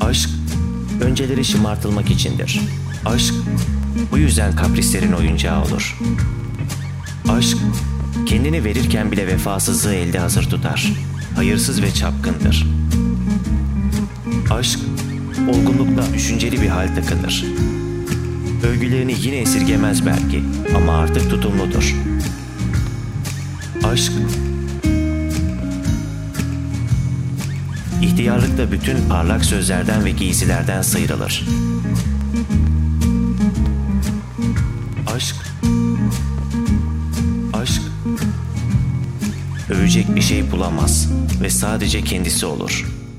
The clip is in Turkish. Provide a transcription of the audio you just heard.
Aşk, önceleri şımartılmak içindir. Aşk, bu yüzden kaprislerin oyuncağı olur. Aşk, kendini verirken bile vefasızlığı elde hazır tutar. Hayırsız ve çapkındır. Aşk, olgunlukta düşünceli bir hal takınır. Övgülerini yine esirgemez belki ama artık tutumludur. Aşk, ihtiyarlıkta bütün parlak sözlerden ve giysilerden sıyrılır. Aşk, aşk, övecek bir şey bulamaz ve sadece kendisi olur.''